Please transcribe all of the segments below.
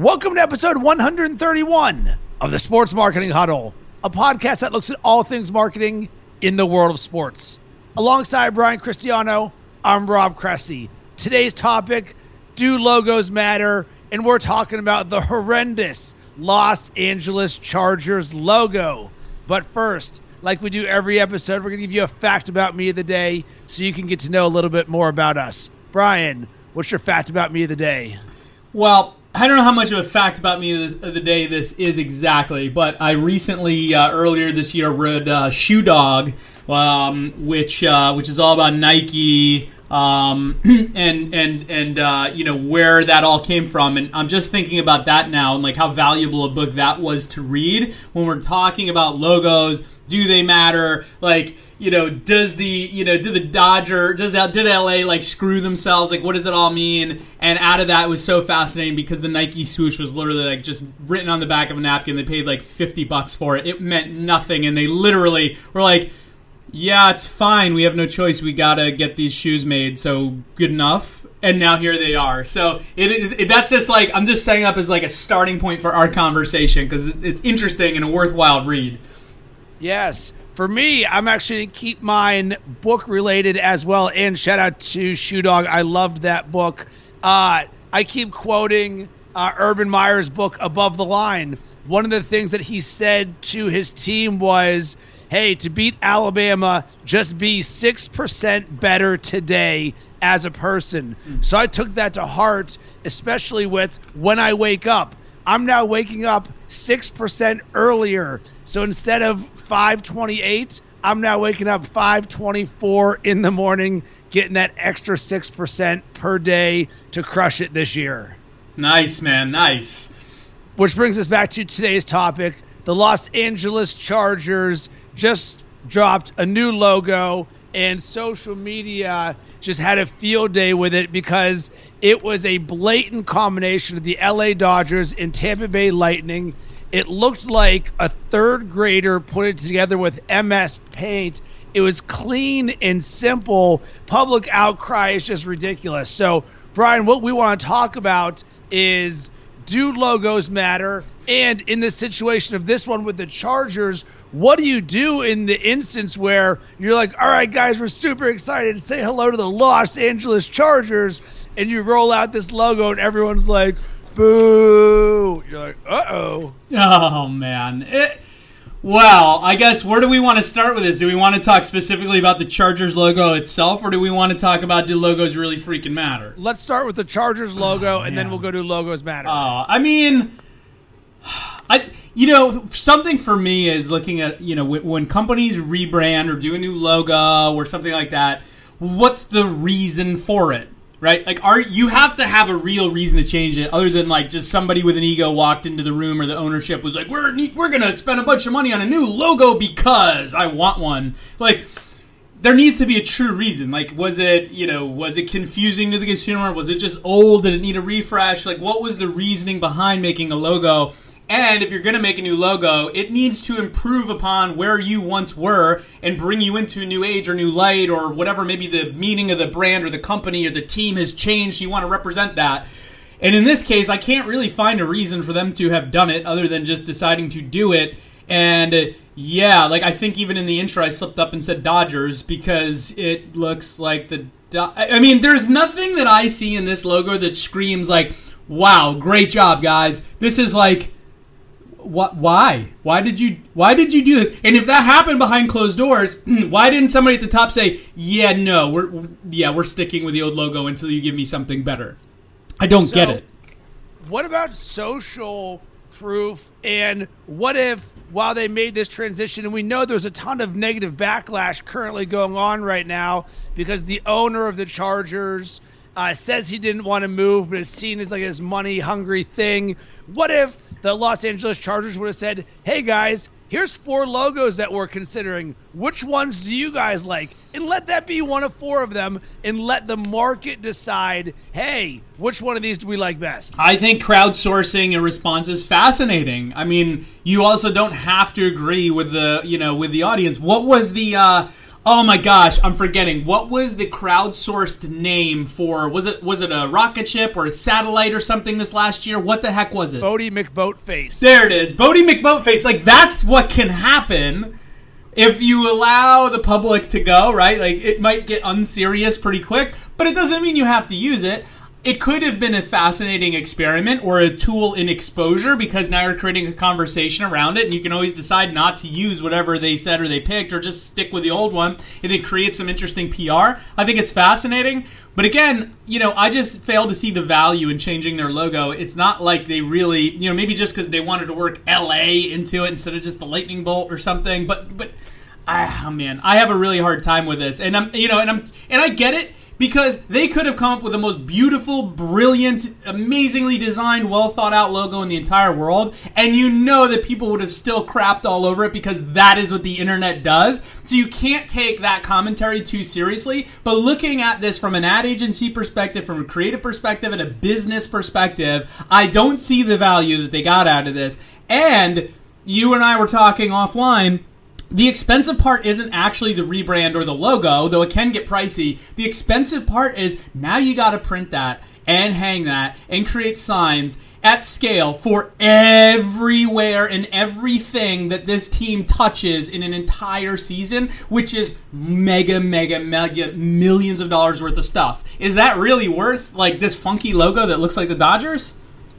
Welcome to episode 131 of the Sports Marketing Huddle, a podcast that looks at all things marketing in the world of sports. Alongside Brian Cristiano, I'm Rob Cressy. Today's topic Do logos matter? And we're talking about the horrendous Los Angeles Chargers logo. But first, like we do every episode, we're going to give you a fact about me of the day so you can get to know a little bit more about us. Brian, what's your fact about me of the day? Well, I don't know how much of a fact about me of the day this is exactly, but I recently, uh, earlier this year, read uh, Shoe Dog, um, which uh, which is all about Nike um, and and and uh, you know where that all came from. And I'm just thinking about that now and like how valuable a book that was to read when we're talking about logos. Do they matter? Like you know, does the you know, do the Dodger, does that, did LA like screw themselves? Like, what does it all mean? And out of that was so fascinating because the Nike swoosh was literally like just written on the back of a napkin. They paid like fifty bucks for it. It meant nothing, and they literally were like yeah, it's fine. We have no choice. We gotta get these shoes made. So good enough. And now here they are. So it is. It, that's just like I'm just setting up as like a starting point for our conversation because it's interesting and a worthwhile read. Yes. For me, I'm actually going to keep mine book related as well. And shout out to Shoe Dog. I loved that book. Uh, I keep quoting uh, Urban Meyer's book, Above the Line. One of the things that he said to his team was, hey, to beat Alabama, just be 6% better today as a person. So I took that to heart, especially with when I wake up. I'm now waking up 6% earlier. So instead of 528, I'm now waking up 524 in the morning, getting that extra 6% per day to crush it this year. Nice, man. Nice. Which brings us back to today's topic. The Los Angeles Chargers just dropped a new logo, and social media just had a field day with it because it was a blatant combination of the LA Dodgers and Tampa Bay Lightning. It looked like a third grader put it together with MS Paint. It was clean and simple. Public outcry is just ridiculous. So, Brian, what we want to talk about is do logos matter? And in the situation of this one with the Chargers, what do you do in the instance where you're like, all right, guys, we're super excited to say hello to the Los Angeles Chargers, and you roll out this logo, and everyone's like, boo. You're like, uh oh. Oh, man. It, well, I guess where do we want to start with this? Do we want to talk specifically about the Chargers logo itself, or do we want to talk about do logos really freaking matter? Let's start with the Chargers logo, oh, and then we'll go to logos matter. Oh, I mean. I you know something for me is looking at you know when companies rebrand or do a new logo or something like that. What's the reason for it? Right? Like, are you have to have a real reason to change it, other than like just somebody with an ego walked into the room or the ownership was like, "We're we're gonna spend a bunch of money on a new logo because I want one." Like, there needs to be a true reason. Like, was it, you know, was it confusing to the consumer? Was it just old? Did it need a refresh? Like, what was the reasoning behind making a logo? And if you're going to make a new logo, it needs to improve upon where you once were and bring you into a new age or new light or whatever maybe the meaning of the brand or the company or the team has changed. You want to represent that. And in this case, I can't really find a reason for them to have done it other than just deciding to do it. And uh, yeah, like I think even in the intro, I slipped up and said Dodgers because it looks like the. Do- I mean, there's nothing that I see in this logo that screams like, wow, great job, guys. This is like what, why? Why did you why did you do this? And if that happened behind closed doors, why didn't somebody at the top say, "Yeah, no, we're yeah, we're sticking with the old logo until you give me something better." I don't so, get it. What about social proof and what if while they made this transition and we know there's a ton of negative backlash currently going on right now because the owner of the Chargers uh, says he didn't want to move, but it's seen as like his money hungry thing. What if the Los Angeles Chargers would have said, "Hey guys, here's four logos that we're considering. Which ones do you guys like?" And let that be one of four of them, and let the market decide. Hey, which one of these do we like best? I think crowdsourcing a response is fascinating. I mean, you also don't have to agree with the you know with the audience. What was the uh, Oh my gosh, I'm forgetting. What was the crowdsourced name for? Was it was it a rocket ship or a satellite or something this last year? What the heck was it? Boaty McBoatface. There it is. Boaty McBoatface. Like that's what can happen if you allow the public to go, right? Like it might get unserious pretty quick, but it doesn't mean you have to use it it could have been a fascinating experiment or a tool in exposure because now you're creating a conversation around it and you can always decide not to use whatever they said or they picked or just stick with the old one and it creates some interesting PR. I think it's fascinating. But again, you know, I just fail to see the value in changing their logo. It's not like they really, you know, maybe just because they wanted to work LA into it instead of just the lightning bolt or something. But, but, ah, man, I have a really hard time with this. And I'm, you know, and I'm, and I get it because they could have come up with the most beautiful, brilliant, amazingly designed, well thought out logo in the entire world, and you know that people would have still crapped all over it because that is what the internet does. So you can't take that commentary too seriously. But looking at this from an ad agency perspective, from a creative perspective, and a business perspective, I don't see the value that they got out of this. And you and I were talking offline the expensive part isn't actually the rebrand or the logo, though it can get pricey. The expensive part is now you got to print that and hang that and create signs at scale for everywhere and everything that this team touches in an entire season, which is mega, mega, mega millions of dollars worth of stuff. Is that really worth like this funky logo that looks like the Dodgers?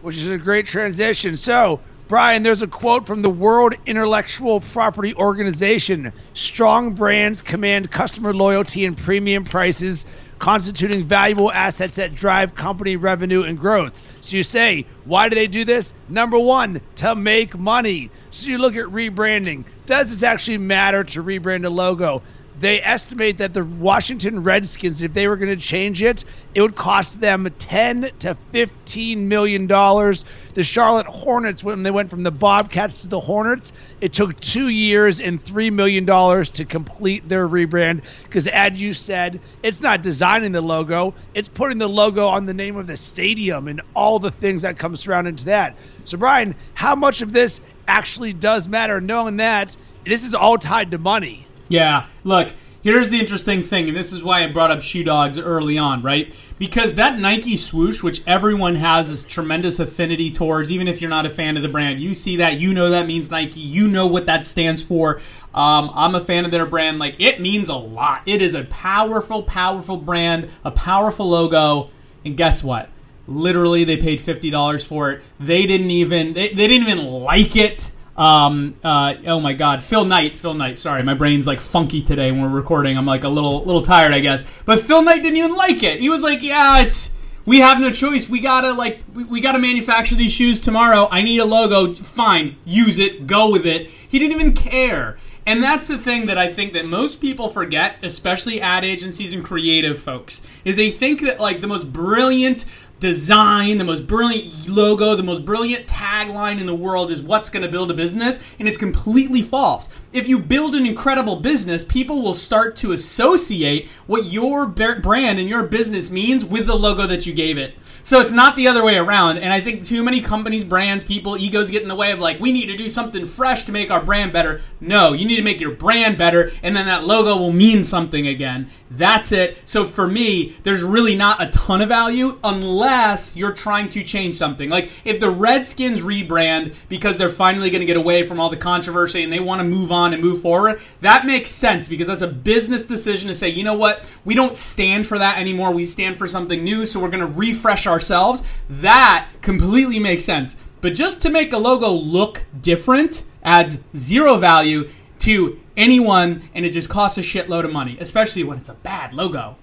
Which is a great transition. So, Brian, there's a quote from the World Intellectual Property Organization Strong brands command customer loyalty and premium prices, constituting valuable assets that drive company revenue and growth. So you say, why do they do this? Number one, to make money. So you look at rebranding. Does this actually matter to rebrand a logo? They estimate that the Washington Redskins, if they were going to change it, it would cost them 10 to 15 million dollars. The Charlotte Hornets, when they went from the Bobcats to the Hornets, it took two years and three million dollars to complete their rebrand. Because, as you said, it's not designing the logo; it's putting the logo on the name of the stadium and all the things that come surrounding to that. So, Brian, how much of this actually does matter? Knowing that this is all tied to money. Yeah, look, here's the interesting thing, and this is why I brought up Shoe Dogs early on, right? Because that Nike swoosh, which everyone has this tremendous affinity towards, even if you're not a fan of the brand, you see that, you know that means Nike, you know what that stands for. Um, I'm a fan of their brand. Like, it means a lot. It is a powerful, powerful brand, a powerful logo, and guess what? Literally, they paid fifty dollars for it. They didn't even they, they didn't even like it. Um, uh, oh my God, Phil Knight, Phil Knight. Sorry, my brain's like funky today when we're recording. I'm like a little, little tired, I guess. But Phil Knight didn't even like it. He was like, "Yeah, it's we have no choice. We gotta like we, we gotta manufacture these shoes tomorrow. I need a logo. Fine, use it. Go with it." He didn't even care. And that's the thing that I think that most people forget, especially ad agencies and creative folks, is they think that like the most brilliant design, the most brilliant logo, the most brilliant tagline in the world is what's going to build a business, and it's completely false. If you build an incredible business, people will start to associate what your brand and your business means with the logo that you gave it. So it's not the other way around. And I think too many companies, brands, people, egos get in the way of like, we need to do something fresh to make our brand better. No, you need to make your brand better, and then that logo will mean something again. That's it. So for me, there's really not a ton of value unless you're trying to change something. Like if the Redskins rebrand because they're finally going to get away from all the controversy and they want to move on and move forward, that makes sense because that's a business decision to say, you know what, we don't stand for that anymore. We stand for something new, so we're going to refresh ourselves, that completely makes sense. But just to make a logo look different adds zero value to anyone, and it just costs a shitload of money, especially when it's a bad logo.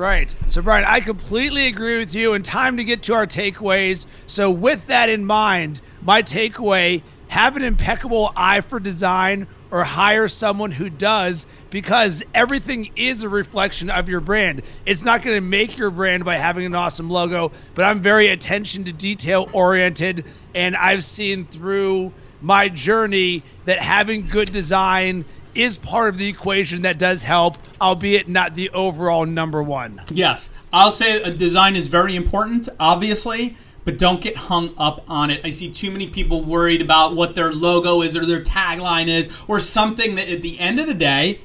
Right. So, Brian, I completely agree with you, and time to get to our takeaways. So, with that in mind, my takeaway have an impeccable eye for design or hire someone who does because everything is a reflection of your brand. It's not going to make your brand by having an awesome logo, but I'm very attention to detail oriented and I've seen through my journey that having good design is part of the equation that does help, albeit not the overall number one. Yes, I'll say a design is very important, obviously, but don't get hung up on it. I see too many people worried about what their logo is or their tagline is or something that at the end of the day,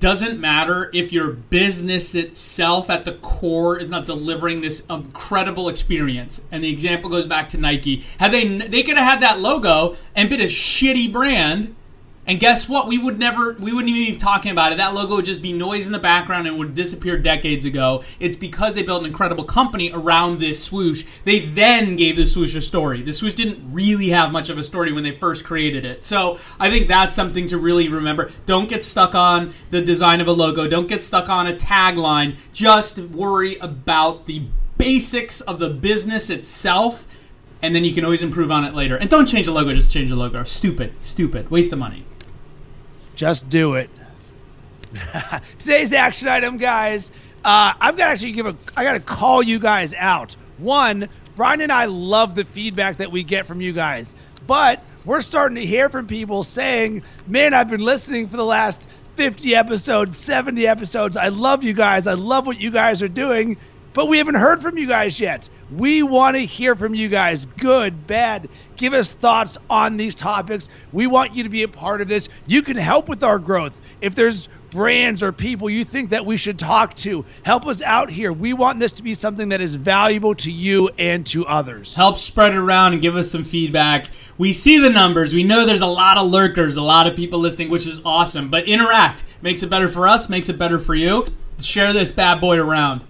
doesn't matter if your business itself at the core is not delivering this incredible experience. And the example goes back to Nike. Had they they could have had that logo and been a shitty brand and guess what? We would never, we wouldn't even be talking about it. That logo would just be noise in the background and would disappear decades ago. It's because they built an incredible company around this swoosh. They then gave the swoosh a story. The swoosh didn't really have much of a story when they first created it. So I think that's something to really remember. Don't get stuck on the design of a logo. Don't get stuck on a tagline. Just worry about the basics of the business itself and then you can always improve on it later. And don't change the logo, just change the logo. Stupid, stupid, waste of money. Just do it. Today's action item, guys. Uh, I've got to actually give a. I got to call you guys out. One, Brian and I love the feedback that we get from you guys, but we're starting to hear from people saying, "Man, I've been listening for the last 50 episodes, 70 episodes. I love you guys. I love what you guys are doing, but we haven't heard from you guys yet. We want to hear from you guys, good, bad. Give us thoughts on these topics. We want you to be a part of this. You can help with our growth. If there's brands or people you think that we should talk to, help us out here. We want this to be something that is valuable to you and to others. Help spread it around and give us some feedback. We see the numbers. We know there's a lot of lurkers, a lot of people listening, which is awesome. But interact makes it better for us, makes it better for you. Share this bad boy around.